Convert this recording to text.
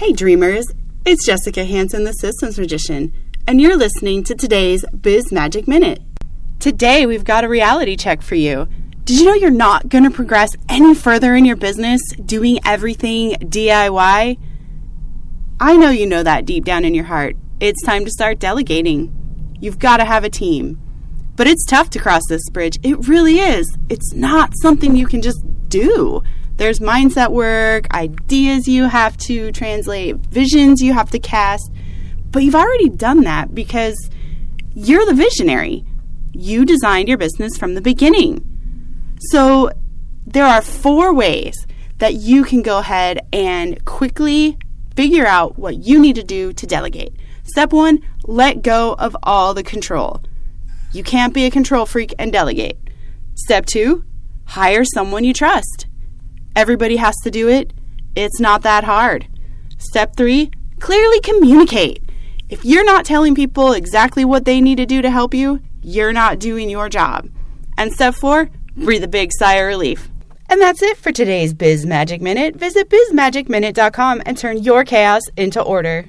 Hey, dreamers! It's Jessica Hanson, the Systems Magician, and you're listening to today's Biz Magic Minute. Today, we've got a reality check for you. Did you know you're not going to progress any further in your business doing everything DIY? I know you know that deep down in your heart. It's time to start delegating. You've got to have a team. But it's tough to cross this bridge. It really is. It's not something you can just do. There's mindset work, ideas you have to translate, visions you have to cast. But you've already done that because you're the visionary. You designed your business from the beginning. So there are four ways that you can go ahead and quickly figure out what you need to do to delegate. Step one, let go of all the control. You can't be a control freak and delegate. Step two, hire someone you trust. Everybody has to do it. It's not that hard. Step three, clearly communicate. If you're not telling people exactly what they need to do to help you, you're not doing your job. And step four, breathe a big sigh of relief. And that's it for today's Biz Magic Minute. Visit bizmagicminute.com and turn your chaos into order.